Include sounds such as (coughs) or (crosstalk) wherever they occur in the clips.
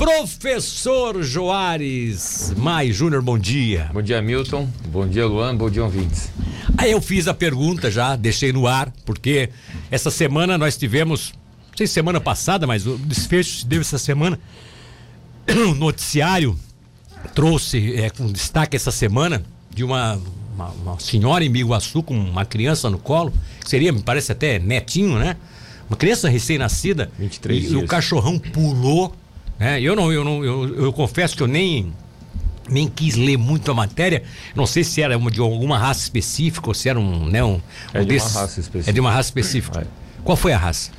Professor Joares Mai Júnior, bom dia. Bom dia, Milton. Bom dia, Luan. Bom dia, ouvintes. Aí eu fiz a pergunta já, deixei no ar, porque essa semana nós tivemos, não sei se semana passada, mas o desfecho se deu essa semana. (coughs) O noticiário trouxe é, com destaque essa semana de uma, uma, uma senhora em Biguaçu com uma criança no colo, que seria, me parece até netinho, né? Uma criança recém-nascida. 23 e, dias. e o cachorrão pulou né? Eu não, eu não, eu, eu confesso que eu nem nem quis ler muito a matéria. Não sei se era uma, de alguma raça específica ou se era um, né, um, É um de desses- uma raça específica. É de uma raça específica. É. Qual foi a raça?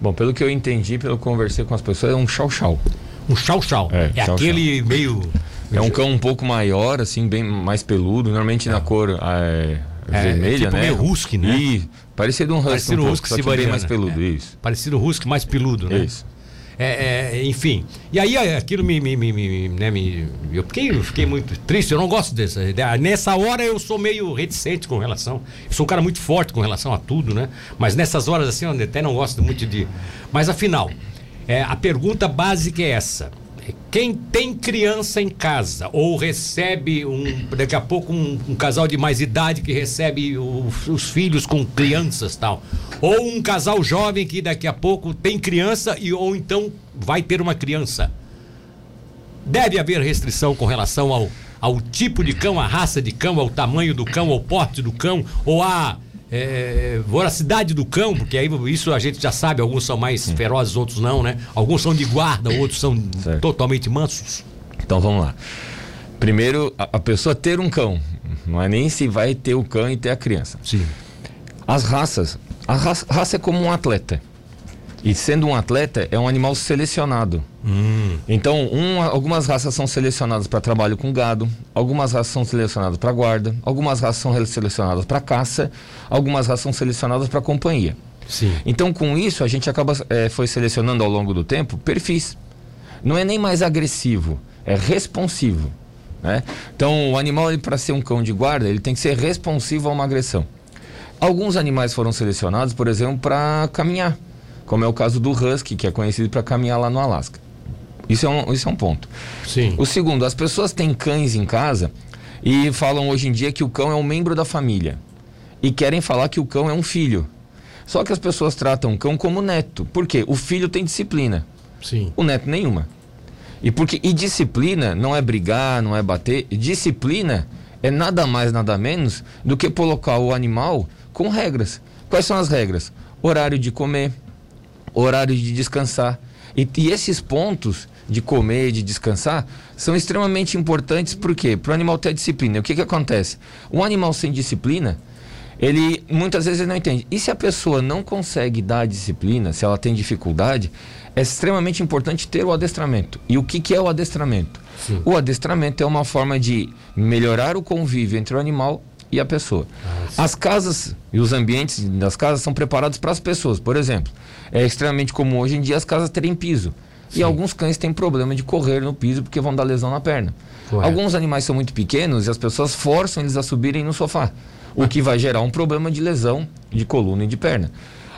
Bom, pelo que eu entendi, pelo que eu conversei com as pessoas, é um chau-chau. Um chau-chau. É, É, aquele meio. É um cão um pouco maior, assim, bem mais peludo, normalmente na cor é, É, vermelha, tipo né? meio husky, né? E parecido um husky, Parecido um um pouco, husky só que bem mais peludo, É. isso. Parecido husky, mais peludo, né? Isso. É, é, enfim. E aí aquilo me. me, me, me, né, me- eu, fiquei, eu fiquei muito triste, eu não gosto dessa. Nessa hora eu sou meio reticente com relação. Eu sou um cara muito forte com relação a tudo, né? Mas nessas horas assim, eu até não gosto muito de. Mas afinal, é, a pergunta básica é essa. Quem tem criança em casa ou recebe um daqui a pouco um, um casal de mais idade que recebe o- os filhos com crianças tal ou um casal jovem que daqui a pouco tem criança e ou então vai ter uma criança. Deve haver restrição com relação ao, ao tipo de cão, à raça de cão, ao tamanho do cão, ao porte do cão ou à é, voracidade do cão, porque aí isso a gente já sabe, alguns são mais ferozes, outros não, né? Alguns são de guarda, outros são Certo. totalmente mansos. Então vamos lá. Primeiro, a, a pessoa ter um cão. Não é nem se vai ter o cão e ter a criança. Sim. As raças. A raça, raça é como um atleta. E sendo um atleta, é um animal selecionado. Então, um- algumas raças são selecionadas para trabalho com gado, algumas raças são selecionadas para guarda, algumas raças são selecionadas para caça, algumas raças são selecionadas para companhia. Sim. Então, com isso, a gente acaba eh, foi selecionando ao longo do tempo perfis. Não é nem mais agressivo, é responsivo. Né? Então, o animal, para ser um cão de guarda, ele tem que ser responsivo a uma agressão. Alguns animais foram selecionados, por exemplo, para caminhar, como é o caso do husky, que é conhecido para caminhar lá no Alasca. Isso é um, isso é um ponto. Sim. O segundo, as pessoas têm cães em casa e falam hoje em dia que o cão é um membro da família. E querem falar que o cão é um filho. Só que as pessoas tratam o cão como neto. Por quê? O filho tem disciplina, Sim. o neto nenhuma. E porque e disciplina não é brigar, não é bater. Disciplina é nada mais, nada menos do que colocar o animal com regras. Quais são as regras? Horário de comer, horário de descansar. E, e esses pontos de comer, de descansar, são extremamente importantes por quê? Para o animal ter disciplina. O que, que acontece? Um animal sem disciplina, ele muitas vezes ele não entende. E se a pessoa não consegue dar a disciplina, se ela tem dificuldade, é extremamente importante ter o adestramento. E o que, que é o adestramento? Sim. O adestramento é uma forma de melhorar o convívio entre o animal e a pessoa. As casas e os ambientes das casas são preparados para as pessoas. Por exemplo, é extremamente comum hoje em dia as casas terem piso. E alguns cães têm problema de correr no piso porque vão dar lesão na perna. Correto. Alguns animais são muito pequenos e as pessoas forçam eles a subirem no sofá, o que vai gerar um problema de lesão de coluna e de perna.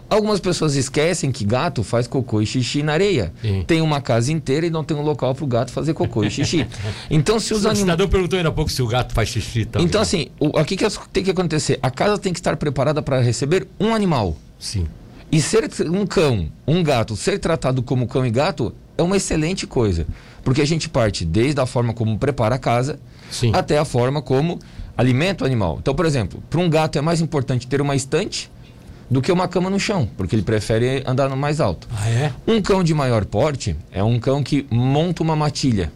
Algumas pessoas esquecem que gato faz cocô e xixi na areia. Sim. Tem uma casa inteira e não tem um local para o gato fazer cocô e xixi. (laughs) Então, se os O animais. cidadão perguntou ainda há pouco se o gato faz xixi também. Então, assim, o, o que, que tem que acontecer? A casa tem que estar preparada para receber um animal. Sim. E ser um cão, um gato, ser tratado como cão e gato é uma excelente coisa. Porque a gente parte desde a forma como prepara a casa Sim. até a forma como alimenta o animal. Então, por exemplo, para um gato é mais importante ter uma estante do que uma cama no chão, porque ele prefere andar no mais alto. Ah, é? Um cão de maior porte é um cão que monta uma matilha.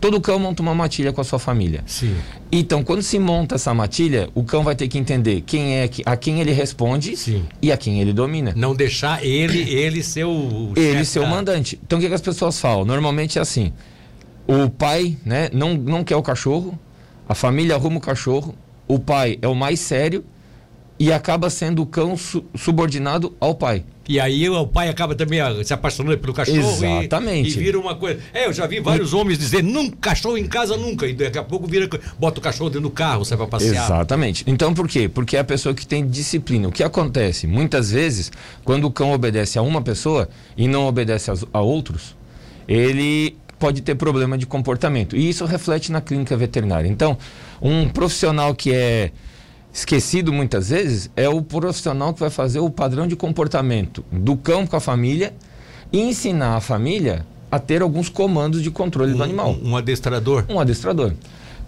Todo cão monta uma matilha com a sua família. Sim. Então, quando se monta essa matilha, o cão vai ter que entender quem é a quem ele responde Sim. e a quem ele domina. Não deixar ele, (coughs) ele ser o. o Ele ser o da- mandante. Então, o que, que as pessoas falam? Normalmente é assim: o pai né, não, não quer o cachorro, a família arruma o cachorro, o pai é o mais sério e acaba sendo o cão su- subordinado ao pai. E aí o pai acaba também se apaixonando pelo cachorro e- Exatamente. E, vira uma coisa. É, eu já vi vários homens dizer nunca cachorro em casa nunca. E daqui a pouco vira. Bota o cachorro dentro do carro, sai pra passear. Exatamente. Então por quê? Porque é a pessoa que tem disciplina. O que acontece? Muitas vezes, quando o cão obedece a uma pessoa e não obedece a outros, ele pode ter problema de comportamento. E isso reflete na clínica veterinária. Então, um profissional que é esquecido muitas vezes é o profissional que vai fazer o padrão de comportamento do cão com a família e ensinar a família a ter alguns comandos de controle um, do animal. Um, um adestrador. Um adestrador.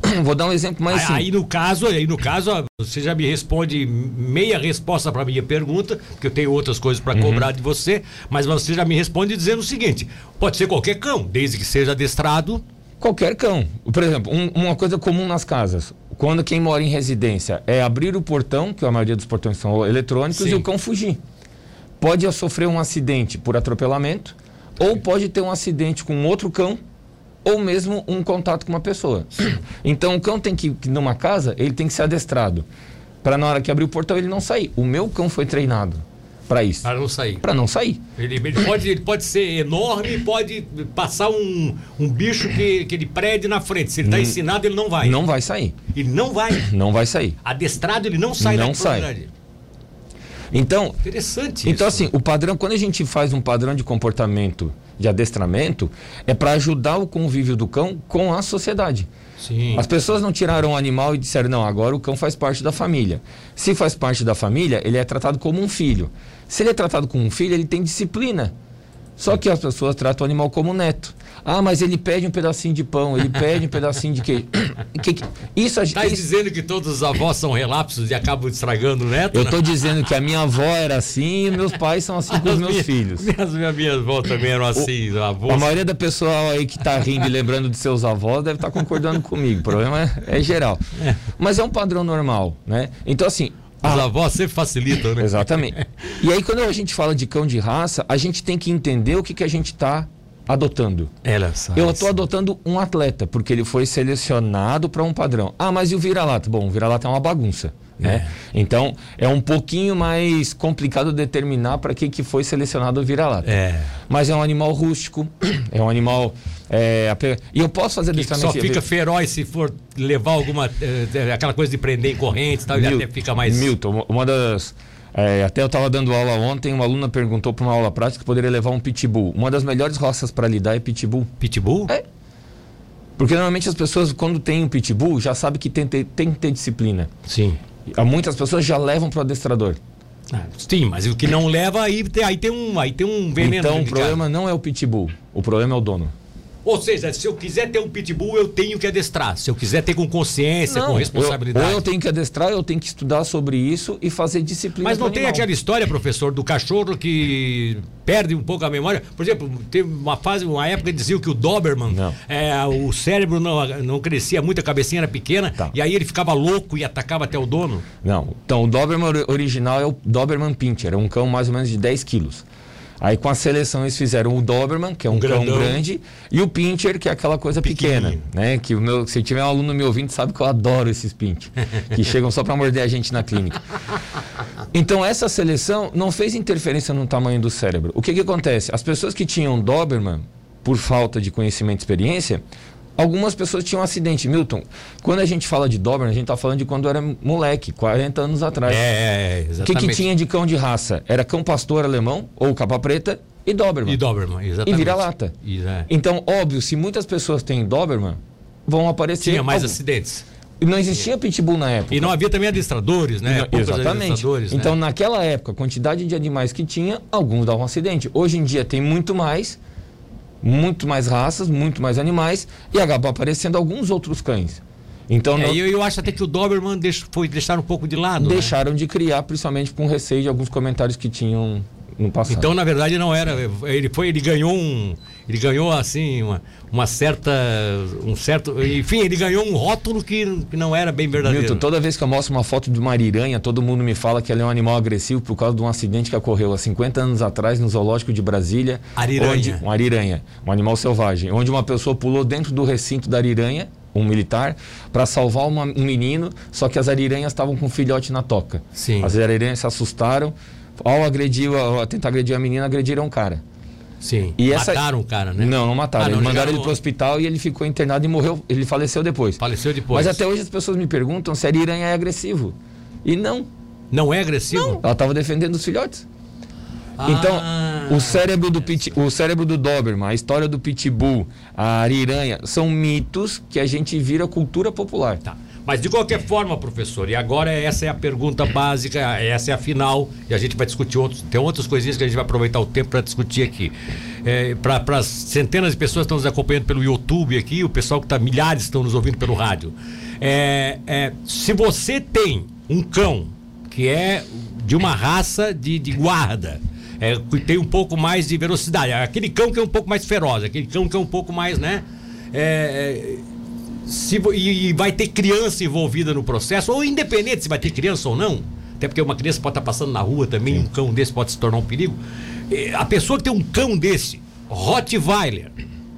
(clears throat) Vou dar um exemplo mais aí. Aí no caso, aí no caso, você já me responde meia resposta para minha pergunta, porque eu tenho outras coisas para uhum. cobrar de você, mas você já me responde dizendo o seguinte: pode ser qualquer cão, desde que seja adestrado. Qualquer cão. Por exemplo, um, uma coisa comum nas casas. Quando quem mora em residência é abrir o portão, que a maioria dos portões são eletrônicos, Sim. e o cão fugir. Pode sofrer um acidente por atropelamento, ou pode ter um acidente com outro cão ou mesmo um contato com uma pessoa. (clears throat) Então o cão tem que, numa casa, ele tem que ser adestrado. Para na hora que abrir o portão ele não sair. O meu cão foi treinado para isso. Para não sair. Para não sair. Ele, ele, pode, ele pode ser enorme, pode passar um, um bicho que, que ele prede na frente. Se ele está hum, ensinado, ele não vai. Não vai sair. Ele não vai. Não vai sair. Adestrado, ele não sai não sai. Então, interessante. Então isso. assim, o padrão quando a gente faz um padrão de comportamento de adestramento é para ajudar o convívio do cão com a sociedade. Sim. As pessoas não tiraram o animal e disseram, não, agora o cão faz parte da família. Se faz parte da família, ele é tratado como um filho. Se ele é tratado como um filho, ele tem disciplina. Só que as pessoas tratam o animal como neto. Ah, mas ele pede um pedacinho de pão, ele pede um pedacinho de queijo. (coughs) Que, que, isso a Tá isso... dizendo que todos os avós são relapsos e acabam estragando o neto? Eu estou dizendo que a minha avó era assim e meus pais são assim (laughs) com os meus minha, filhos. Minhas, minhas, minhas avós também eram assim. O, a maioria da pessoal aí que está rindo e lembrando de seus avós deve estar tá concordando comigo. O problema é, é geral. É. Mas é um padrão normal, né? Então, assim, os ah, avós sempre facilitam, né? Exatamente. (laughs) E aí, quando a gente fala de cão de raça, a gente tem que entender o que, que a gente está adotando. Ela Eu estou adotando um atleta, porque ele foi selecionado para um padrão. Ah, mas e o vira-lata? Bom, o vira-lata é uma bagunça. Né? É. Então é um pouquinho mais complicado determinar para que, que foi selecionado o vira-lata. É. Mas é um animal rústico, (clears throat) é um animal. É, e eu posso fazer que Só fica feroz se for levar alguma. É, aquela coisa de prender em correntes tal, Mil, ele até fica mais. Milton, uma das. É, até eu estava dando aula ontem, uma aluna perguntou para uma aula prática que poderia levar um pitbull. Uma das melhores raças para lidar é pitbull. Pitbull? É. Porque normalmente as pessoas, quando tem um pitbull, já sabem que tem, tem, tem que ter disciplina. Sim. Muitas pessoas já levam para o adestrador. Ah, sim, mas o que não leva aí, aí tem um, aí tem um veneno. Então o problema não é o pitbull, o problema é o dono. Ou seja, se eu quiser ter um pitbull, eu tenho que adestrar. Se eu quiser ter com consciência, não, com responsabilidade. Eu, ou eu tenho que adestrar, eu tenho que estudar sobre isso e fazer disciplina. Mas não tem animal. aquela história, professor, do cachorro que perde um pouco a memória. Por exemplo, teve uma fase, uma época que diziam que o Doberman, é, o cérebro não, não crescia muito, a cabecinha era pequena, tá. e aí ele ficava louco e atacava até o dono. Não. Então, o Doberman original é o Doberman Pinscher, é um cão mais ou menos de 10 quilos. Aí com a seleção eles fizeram o Doberman, que é um, um cão grande, e o Pincher, que é aquela coisa pequena, né? Que o meu, se tiver um aluno me ouvindo, sabe que eu adoro esses Pincher, (laughs) que chegam só para morder a gente na clínica. Então essa seleção não fez interferência no tamanho do cérebro. O que que acontece? As pessoas que tinham Doberman, por falta de conhecimento e experiência, Algumas pessoas tinham um acidente. Milton, quando a gente fala de Doberman, a gente está falando de quando era moleque, 40 anos atrás. É, é exatamente. O que, que tinha de cão de raça? Era cão pastor alemão, ou capa preta, e Doberman. E Doberman, exatamente. E vira-lata. É. Então, óbvio, se muitas pessoas têm Doberman, vão aparecer. Tinha mais algum... acidentes. Não existia pitbull na época. E não havia também adestradores, né? Não, exatamente. Adestradores, né? então, naquela época, a quantidade de animais que tinha, alguns davam acidente. Hoje em dia tem muito mais muito mais raças, muito mais animais e acabou aparecendo alguns outros cães. Então, é, não... eu, eu, acho até que o Doberman deix, foi deixar um pouco de lado. Né? Deixaram né? de criar, principalmente com receio de alguns comentários que tinham no passado. Então, na verdade, não era. Ele foi, ele ganhou um. Ele ganhou assim uma, uma certa. Um certo. Enfim, ele ganhou um rótulo que, que não era bem verdadeiro. Milton, toda vez que eu mostro uma foto de uma ariranha, todo mundo me fala que ela é um animal agressivo por causa de um acidente que ocorreu há 50 anos atrás no zoológico de Brasília. Ariranha. Onde, uma ariranha, um animal selvagem, onde uma pessoa pulou dentro do recinto da ariranha um militar, para salvar uma, um menino, só que as ariranhas estavam com um filhote na toca. Sim. As ariranhas se assustaram, ao agredir, ao tentar agredir a menina, agrediram o cara. Sim. E essa... Mataram o cara, né? Não, não mataram. Ah, não, mandaram chegaram... ele pro hospital e ele ficou internado e morreu. Ele faleceu depois. Faleceu depois. Mas até hoje as pessoas me perguntam se a ariranha é agressivo. E não. Não é agressivo? Não. Ela estava defendendo os filhotes. Ah. Então, o cérebro do pit, o cérebro do Doberman, a história do pitbull, a ariranha, são mitos que a gente vira cultura popular. Tá. Mas de qualquer forma, professor, e agora essa é a pergunta básica, essa é a final, e a gente vai discutir outros, tem outras coisinhas que a gente vai aproveitar o tempo para discutir aqui. É, para as centenas de pessoas que estão nos acompanhando pelo YouTube aqui, o pessoal que está, milhares estão nos ouvindo pelo rádio. É, é, se você tem um cão que é de uma raça de, de guarda, é, tem um pouco mais de velocidade, aquele cão que é um pouco mais feroz, aquele cão que é um pouco mais, né? É, é se, e, vai ter criança envolvida no processo, ou independente se vai ter criança ou não, até porque uma criança pode estar passando na rua também, Sim. um cão desse pode se tornar um perigo. A pessoa que tem um cão desse, Rottweiler,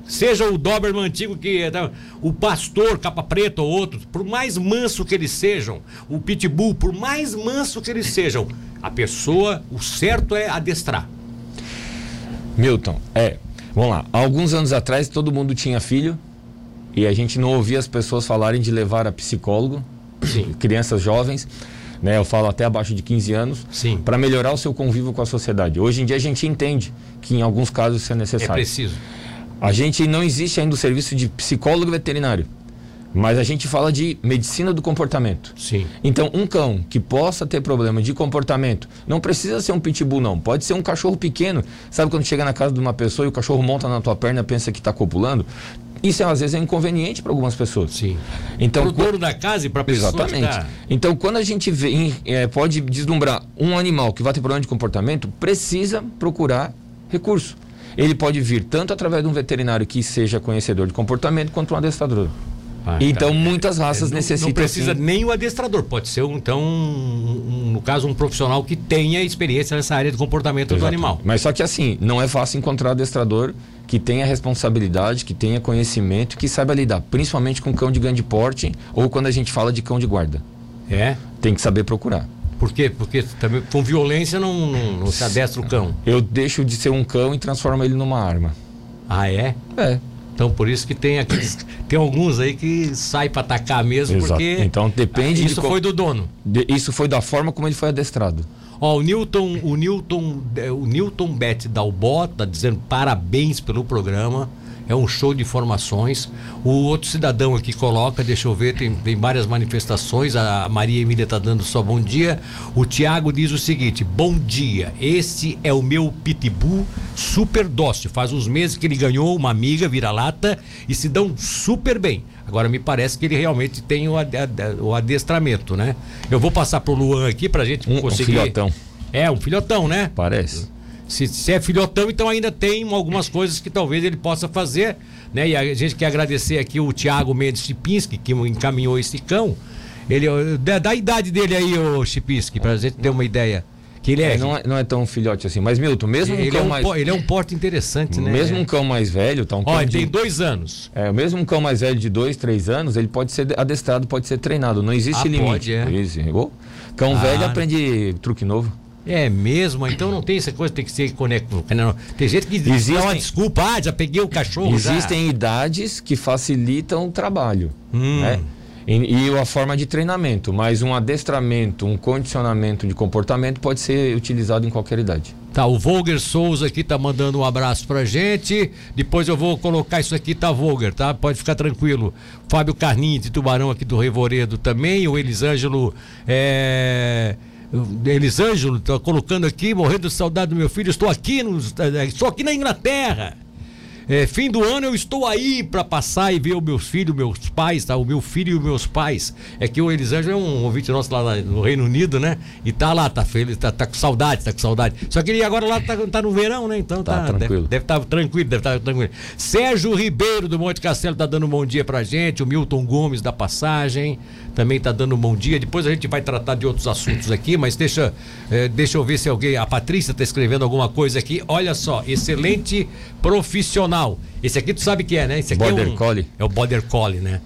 seja o Doberman antigo que é o pastor capa preta ou outros, por mais manso que eles sejam, o pitbull, por mais manso que eles sejam, a pessoa, o certo é adestrar. Milton, é, vamos lá. Alguns anos atrás todo mundo tinha filho e a gente não ouvia as pessoas falarem de levar a psicólogo, Sim. crianças jovens, né? Eu falo até abaixo de 15 anos, para melhorar o seu convívio com a sociedade. Hoje em dia a gente entende que em alguns casos isso é necessário. É preciso. A gente não existe ainda o serviço de psicólogo veterinário. Mas a gente fala de medicina do comportamento. Sim. Então, um cão que possa ter problema de comportamento, não precisa ser um pitbull, não. Pode ser um cachorro pequeno. Sabe quando chega na casa de uma pessoa e o cachorro monta na tua perna e pensa que está copulando? Isso às vezes é inconveniente para algumas pessoas. Sim. Então, para o dono da casa e para a pessoa. Exatamente. Então, quando a gente vê, é, pode deslumbrar um animal que vai ter problema de comportamento, precisa procurar recurso. Ele pode vir tanto através de um veterinário que seja conhecedor de comportamento, quanto um adestrador. Ah, então, tá. muitas raças é, necessitam. Não precisa nem o adestrador, pode ser, então, um, no caso, um profissional que tenha experiência nessa área de comportamento Exato. do animal. Mas só que assim, não é fácil encontrar adestrador que tenha responsabilidade, que tenha conhecimento, que saiba lidar, principalmente com cão de grande porte ou quando a gente fala de cão de guarda. É? Tem que saber procurar. Por quê? Porque também com violência não, não, não se adestra o cão. Eu deixo de ser um cão e transformo ele numa arma. Ah, é? É. Então por isso que tem aqueles, tem alguns aí que sai para atacar mesmo Exato. porque então depende isso de foi do dono. De, isso foi da forma como ele foi adestrado. Ó, o Newton, o Newton, é, o Newton Bet Dalbó tá dizendo parabéns pelo programa. É um show de informações. O outro cidadão aqui coloca, deixa eu ver, tem, tem várias manifestações. A Maria Emília está dando só bom dia. O Tiago diz o seguinte: bom dia. Esse é o meu pitbull super dócil. Faz uns meses que ele ganhou uma amiga vira-lata e se dão super bem. Agora me parece que ele realmente tem o, o adestramento, né? Eu vou passar pro Luan aqui pra gente um, conseguir. Um filhotão. É, um filhotão, né? Parece. Se, se é filhotão, então ainda tem algumas coisas que talvez ele possa fazer, né? E a gente quer agradecer aqui o Tiago Mendes Chipinski, que encaminhou esse cão. Ele, da, da idade dele aí, o Chipinski, pra gente ter uma ideia. Que ele é, é, não é. Não é tão filhote assim. Mas, Milton, mesmo ele um cão é um, mais. Ele é um porte interessante, né? Mesmo um cão mais velho, tá um Ó, ele de... tem dois anos. É, mesmo um cão mais velho de dois, três anos, ele pode ser adestrado, pode ser treinado. Não existe ah, limite. Pode, é. Cão ah, velho aprende truque novo. É mesmo, então não tem essa coisa, tem que ser conectado. Tem gente que Existem... dá uma desculpa, ah, já peguei o cachorro. Existem já. idades que facilitam o trabalho. Hum. Né? E, e a forma de treinamento, mas um adestramento, um condicionamento de comportamento pode ser utilizado em qualquer idade. Tá, o Volger Souza aqui tá mandando um abraço pra gente. Depois eu vou colocar isso aqui, tá, Volger, tá? Pode ficar tranquilo. Fábio Carninho de Tubarão aqui do Revoredo também. O Elisângelo é. Elisângelo tá colocando aqui, morrendo de saudade do meu filho. Estou aqui, no, estou aqui na Inglaterra. É, fim do ano eu estou aí para passar e ver os meus filhos, meus pais, tá? O meu filho e os meus pais. É que o Elisângelo é um ouvinte nosso lá no Reino Unido, né? E tá lá, tá feliz, tá, tá com saudade, tá com saudade. Só que ele agora lá tá, tá no verão, né? Então tá, tá tranquilo. Deve estar tá tranquilo, deve estar tá tranquilo. Sérgio Ribeiro do Monte Castelo tá dando um bom dia pra gente. O Milton Gomes da Passagem também tá dando um bom dia. Depois a gente vai tratar de outros assuntos aqui, mas deixa, é, deixa eu ver se alguém. A Patrícia tá escrevendo alguma coisa aqui. Olha só, excelente profissional. Esse aqui tu sabe que é, né? Esse aqui Border é um, Collie. É o Border Collie, né?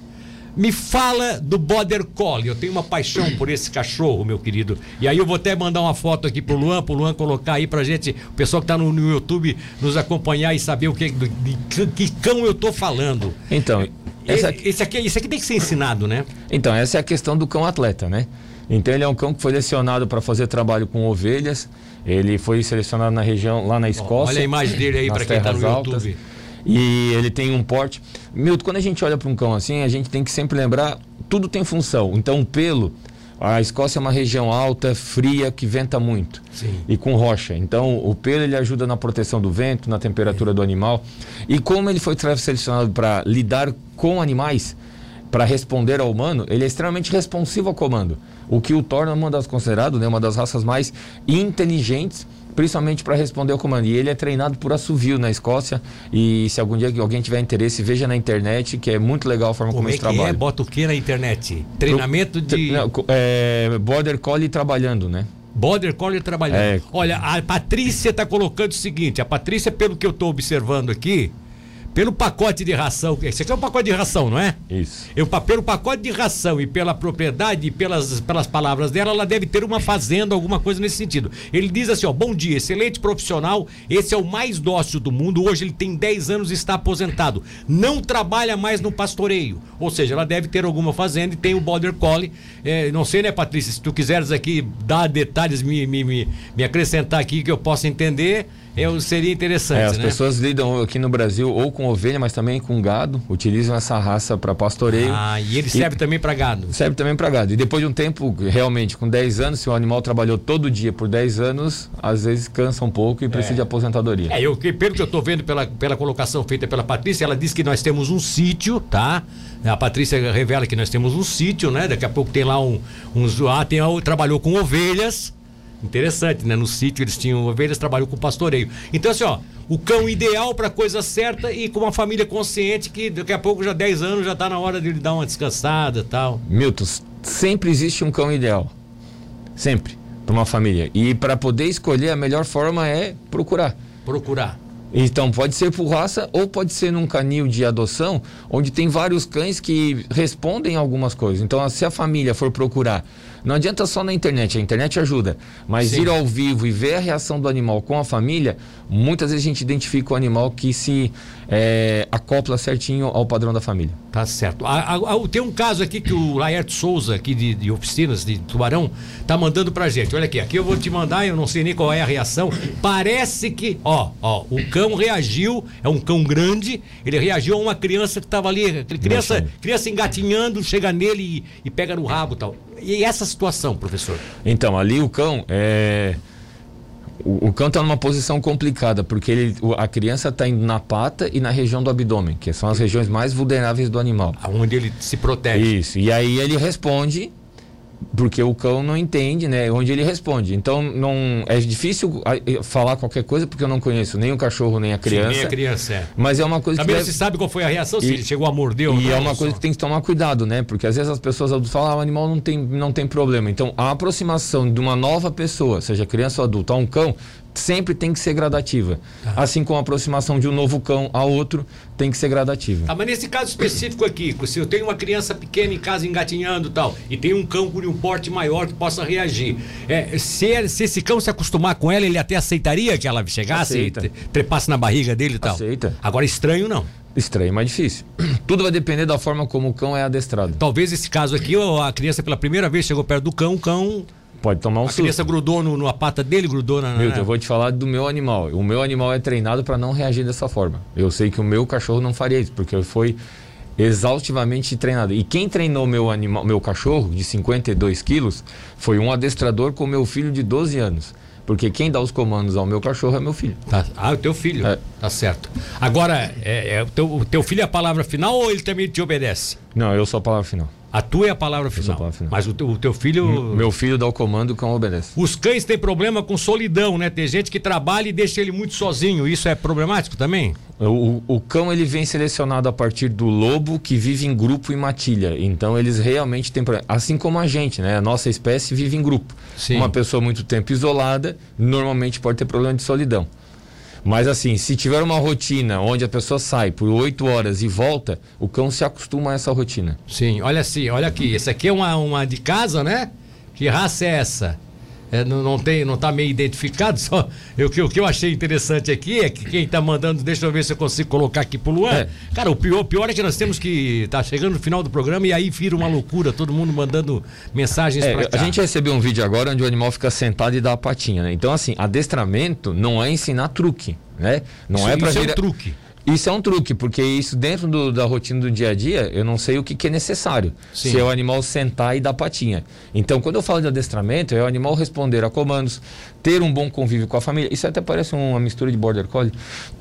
Me fala do Border Collie. Eu tenho uma paixão por esse cachorro, meu querido. E aí eu vou até mandar uma foto aqui pro Luan, pro Luan colocar aí pra gente, o pessoal que tá no, no YouTube, nos acompanhar e saber o que, de, de, que cão eu tô falando. Então, essa... esse, aqui, esse aqui tem que ser ensinado, né? Então, essa é a questão do cão atleta, né? Então ele é um cão que foi selecionado para fazer trabalho com ovelhas. Ele foi selecionado na região, lá na Escócia. Olha a imagem dele aí para quem está no altas. YouTube. E ele tem um porte. Milton, quando a gente olha para um cão assim, a gente tem que sempre lembrar, tudo tem função. Então, o pelo, a Escócia é uma região alta, fria, que venta muito. Sim. E com rocha. Então, o pelo ele ajuda na proteção do vento, na temperatura do animal. E como ele foi selecionado para lidar com animais, para responder ao humano, ele é extremamente responsivo ao comando. O que o torna uma das considerado, né, uma das raças mais inteligentes, principalmente para responder ao comando. E ele é treinado por assovio na Escócia. E se algum dia que alguém tiver interesse, veja na internet, que é muito legal a forma como, Como é eles que é? trabalham. Bota o que na internet? Treinamento de Não, é, Border Collie trabalhando, né? Border Collie trabalhando. É. Olha, a Patrícia está colocando o seguinte: a Patrícia, pelo que eu estou observando aqui, pelo pacote de ração, esse aqui é um pacote de ração, não é? Isso. Eu, pelo pacote de ração e pela propriedade e pelas, pelas palavras dela, ela deve ter uma fazenda, alguma coisa nesse sentido. Ele diz assim: ó, bom dia, excelente profissional, esse é o mais dócil do mundo. Hoje ele tem 10 anos e está aposentado. Não trabalha mais no pastoreio. Ou seja, ela deve ter alguma fazenda e tem o Border Collie. É, não sei, né, Patrícia? Se tu quiseres aqui dar detalhes, me, me, me, me acrescentar aqui que eu possa entender, eu, seria interessante, É, as né? pessoas lidam aqui no Brasil ou com ovelha, mas também com gado, utilizam essa raça para pastoreio. Ah, e ele serve também para gado. Serve também para gado. E depois de um tempo, realmente, com 10 anos, se o animal trabalhou todo dia por 10 anos, às vezes cansa um pouco e precisa de aposentadoria. É, eu, pelo que eu tô vendo pela, pela colocação feita pela Patrícia, ela disse que nós temos um sítio, tá? A Patrícia revela que nós temos um sítio, né? Daqui a pouco tem lá um, uns. Ah, tem, trabalhou com ovelhas. Interessante, né? No sítio eles tinham ovelhas, trabalhou com pastoreio. Então, assim, ó, o cão ideal para coisa certa e com uma família consciente que daqui a pouco, já 10 anos, já tá na hora de ele dar uma descansada e tal. Milton, sempre existe um cão ideal. Sempre. Para uma família. E para poder escolher, a melhor forma é procurar. Procurar. Então, pode ser por raça ou pode ser num canil de adoção, onde tem vários cães que respondem algumas coisas. Então, se a família for procurar, não adianta só na internet, a internet ajuda, mas Sim. ir ao vivo e ver a reação do animal com a família, muitas vezes a gente identifica o animal que se é, acopla certinho ao padrão da família. Tá certo. A- a- a- tem um caso aqui que o Laerto Souza, aqui de, de oficinas de Tubarão, tá mandando pra gente. Olha aqui, aqui eu vou te mandar, eu não sei nem qual é a reação. Parece que, ó, ó, o cão reagiu, é um cão grande, ele reagiu a uma criança que tava ali, criança, criança engatinhando, chega nele e, e pega no rabo e tal. E essa situação, professor? Então, ali o cão é. O, o cão está numa posição complicada, porque ele, a criança está indo na pata e na região do abdômen, que são as regiões mais vulneráveis do animal. Onde ele se protege. Isso. E aí ele responde, porque o cão não entende, né? Onde ele responde. Então não é difícil ah, falar qualquer coisa porque eu não conheço nem o cachorro nem a criança. Nem a criança, é. Mas é uma coisa Também que deve- se sabe qual foi a reação, se ele chegou a morder ou e não. é uma só. coisa que tem que tomar cuidado, né? Porque às vezes as pessoas falam, ah, o animal não tem, não tem problema. Então, a aproximação de uma nova pessoa, seja criança ou adulto, a um cão, sempre tem que ser gradativa. Tá. Assim como a aproximação de um novo cão a outro tem que ser gradativa. Ah, mas nesse caso específico aqui, se eu tenho uma criança pequena em casa engatinhando e tal, e tem um cão com um porte maior que possa reagir, é, se, se esse cão se acostumar com ela, ele até aceitaria que ela chegasse Aceita. e tre- trepasse na barriga dele e tal? Aceita. Agora, estranho não. Estranho, mas difícil. (clears throat) Tudo vai depender da forma como o cão é adestrado. Talvez esse caso aqui, a criança pela primeira vez chegou perto do cão, o cão. Pode tomar um A susto. criança grudou no, numa pata dele, grudou na. Milton, eu vou te falar do meu animal. O meu animal é treinado para não reagir dessa forma. Eu sei que o meu cachorro não faria isso, porque foi exaustivamente treinado. E quem treinou meu animal, meu cachorro de 52 quilos foi um adestrador com meu filho de 12 anos. Porque quem dá os comandos ao meu cachorro é meu filho. Tá. Ah, o teu filho. É. Tá certo. Agora, é, é, o, teu, o teu filho é a palavra final ou ele também te obedece? Não, eu sou a palavra final. A tua é a palavra a final. palavra final. Mas o teu, o teu filho. Meu filho dá o comando, o cão obedece. Os cães têm problema com solidão, né? Tem gente que trabalha e deixa ele muito sozinho. Isso é problemático também? O, o- o cão ele vem selecionado a partir do lobo que vive em grupo e matilha. Então eles realmente têm problema. Assim como a gente, né? A nossa espécie vive em grupo. Sim. Uma pessoa muito tempo isolada normalmente pode ter problema de solidão. Mas assim, se tiver uma rotina onde a pessoa sai por oito horas e volta, o cão se acostuma a essa rotina. Sim, olha assim, olha aqui. Esse aqui é uma, uma de casa, né? Que raça é essa? É, não, não tem, não tá meio identificado, (laughs) só eu, o, que, o que eu achei interessante aqui é que quem tá mandando, deixa eu ver se eu consigo colocar aqui pro Luan. É. Cara, o pior, pior é que nós temos que tá chegando no final do programa e aí vira uma loucura, todo mundo mandando mensagens É, pra cá. a gente recebeu um vídeo agora onde o animal fica sentado e dá a patinha, né? Então, assim, adestramento não é ensinar truque, né? Não Isso- é pra isso é um virar- truque. Isso é um truque, porque isso dentro do- da rotina do dia a dia, eu não sei o que, que é necessário. Sim. Se é o animal sentar e dar patinha. Então, quando eu falo de adestramento, é o animal responder a comandos, ter um bom convívio com a família. Isso até parece uma mistura de border collie.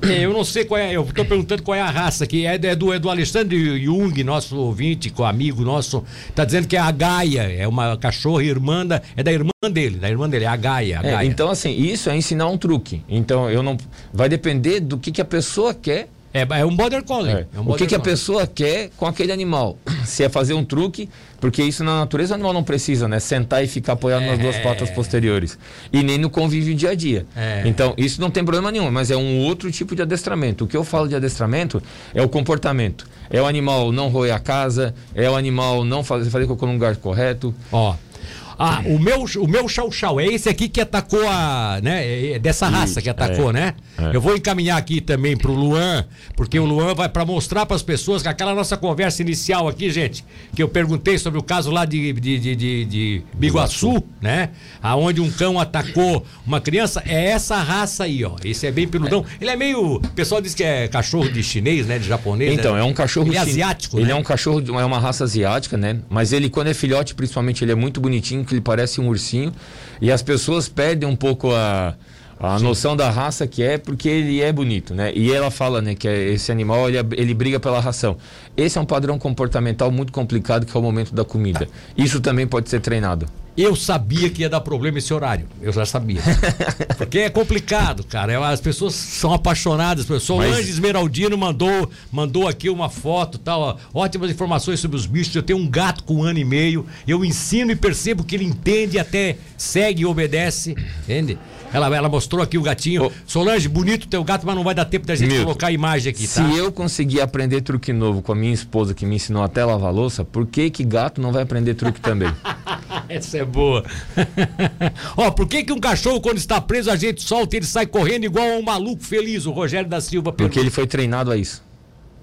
É, Eu não sei qual é, eu tô perguntando qual é a raça aqui. É, é do, é do Alexandre Jung, nosso ouvinte, amigo nosso. Tá dizendo que é a Gaia, é uma cachorra irmã da, é da irmã dele, da irmã dele, é a Gaia. A É, Gaia. então, assim, isso é ensinar um truque. Então, eu não. Vai depender do que, que a pessoa quer É, é um border collie. É. É um o que, border que a pessoa quer com aquele animal? (clears throat) Se é fazer um truque, porque isso na natureza o animal não precisa, né? Sentar e ficar apoiado nas duas patas posteriores. E nem no convívio dia a dia. É. Então, isso não tem problema nenhum, mas é um outro tipo de adestramento. O que eu falo de adestramento é o comportamento. É o animal não roer a casa, é o animal não fazer, fazer cocô no lugar correto. Ó. Ah, o meu, o meu chau chau é esse aqui que atacou a. né? é- é dessa raça que atacou, é. né? Eu vou encaminhar aqui também pro Luan, porque o Luan vai para mostrar para as pessoas que aquela nossa conversa inicial aqui, gente, que eu perguntei sobre o caso lá de, de, de, de, de Biguaçu, né? Aonde um cão atacou uma criança, é essa raça aí, ó. Esse é bem peludão. Ele é meio. O pessoal diz que é cachorro de chinês, né? De japonês. Então, né? é um cachorro Ele é asiático, Ele né? é um cachorro, é uma raça asiática, né? Mas ele, quando é filhote, principalmente, ele é muito bonitinho, que ele parece um ursinho. E as pessoas perdem um pouco a, a noção da raça que é, porque ele é bonito, né? E ela fala, né, que é- esse animal, ele, ele briga pela ração. Esse é um padrão comportamental muito complicado, que é o momento da comida. Isso também pode ser treinado. Eu sabia que ia dar problema esse horário. Eu já sabia. (laughs) Porque é complicado, cara. É, As pessoas são apaixonadas. O Solange Mas- Esmeraldino mandou, mandou aqui uma foto, tal, ó, ótimas informações sobre os bichos. Eu tenho um gato com um ano e meio. Eu ensino e percebo que ele entende, até segue e obedece. Entende? Ela, ela mostrou aqui o gatinho. Ô. Solange, bonito teu gato, mas não vai dar tempo da gente Milton, colocar a imagem aqui, tá? Se eu conseguir aprender truque novo com a minha esposa, que me ensinou até a lavar louça, por que que gato não vai aprender truque também? (laughs) Essa é boa. (laughs) Ó, por que, que um cachorro, quando está preso, a gente solta e ele sai correndo igual a um maluco feliz? O Rogério da Silva Porque pergunta. ele foi treinado a isso.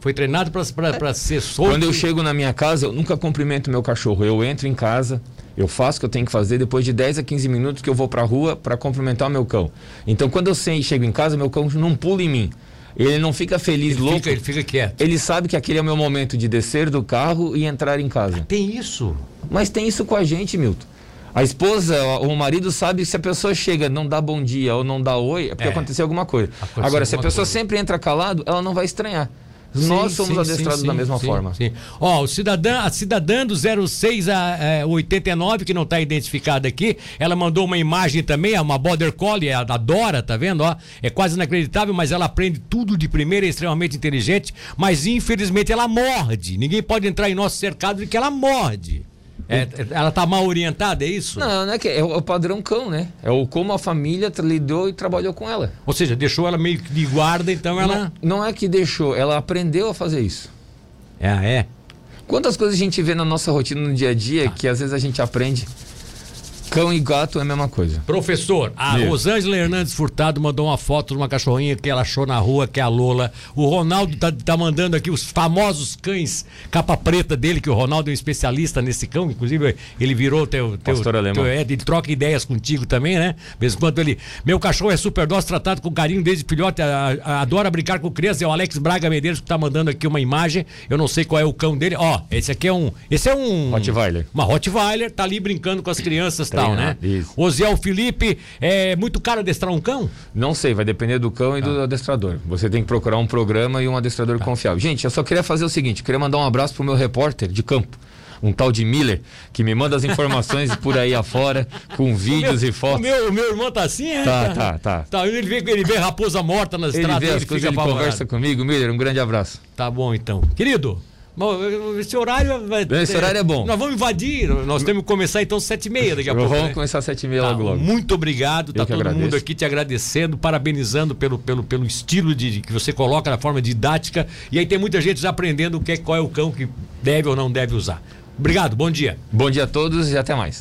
Foi treinado pra ser solto. Quando eu chego na minha casa, eu nunca cumprimento meu cachorro. Eu entro em casa, eu faço o que eu tenho que fazer, depois de 10 a 15 minutos que eu vou pra rua para cumprimentar o meu cão. Então, quando eu sei- chego em casa, meu cão não pula em mim. Ele não fica feliz, ele louco. fica, ele fica quieto. Ele sabe que aquele é o meu momento de descer do carro e entrar em casa. Tem isso. Mas tem isso com a gente, Milton. A esposa ou o marido sabe que se a pessoa chega, não dá bom dia ou não dá oi, é porque É. aconteceu alguma coisa. Aconteceu Agora, se a pessoa coisa. sempre entra calado, ela não vai estranhar. Nós Sim, somos sim, adestrados sim, da mesma forma. sim. Ó, o cidadã, a cidadã do 06 a é, 89, que não está identificada aqui, ela mandou uma imagem também, é uma border collie, é a da Dora, tá vendo? Ó, é quase inacreditável, mas ela aprende tudo de primeira, é extremamente inteligente, mas infelizmente ela morde. Ninguém pode entrar em nosso cercado de que ela morde. É, ela tá mal orientada, é isso? Não, não é que é o, é o padrão cão, né? É o como a família lidou e trabalhou com ela. Ou seja, deixou ela meio que de guarda, então ela. Não, não é que deixou, ela aprendeu a fazer isso. É, é. Quantas coisas a gente vê na nossa rotina no dia a dia Tá. que às vezes a gente aprende. Cão e gato é a mesma coisa. Professor, a. Rosângela Hernandes Furtado mandou uma foto de uma cachorrinha que ela achou na rua, que é a Lola. O Ronaldo tá, tá mandando aqui os famosos cães capa preta dele, que o Ronaldo é um especialista nesse cão, inclusive ele virou teu. teu, Pastor alemão. teu é, ele troca ideias contigo também, né? Mesmo quando ele. Meu cachorro é super dócil, tratado com carinho desde filhote, a- a- adora brincar com crianças. É o Alex Braga Medeiros que tá mandando aqui uma imagem. Eu não sei qual é o cão dele. Ó, esse aqui é um. Esse é um. Rottweiler. Uma Rottweiler, tá ali brincando com as crianças e tal, né? Treinado, isso. Osiel Felipe, é muito caro adestrar um cão? Não sei, vai depender do cão e do Tá. adestrador. Você tem que procurar um programa e um adestrador confiável. Gente, eu só queria fazer o seguinte: queria mandar um abraço pro meu repórter de campo. Um tal de Miller, que me manda as informações (laughs) por aí afora, com vídeos meu, e fotos. O meu, o meu irmão tá assim, é? Tá, tá, tá. Tá, ele vê, ele vê raposa morta nas Ele estradas, vê ele, as coisas, fica ele apavorado. conversa comigo. Miller, um grande abraço. Tá bom, então. Querido, esse horário vai Esse horário é bom. Nós vamos invadir, nós temos que começar então às sete e meia daqui a pouco. Vamos né? começar às sete e meia Tá, logo logo. Muito obrigado, tá Eu que todo mundo agradeço. aqui te agradecendo, parabenizando pelo, pelo, pelo estilo de, de- que você coloca na forma didática. E aí tem muita gente já aprendendo o que, é- qual é o cão que deve ou não deve usar. Obrigado, bom dia. Bom dia a todos e até mais.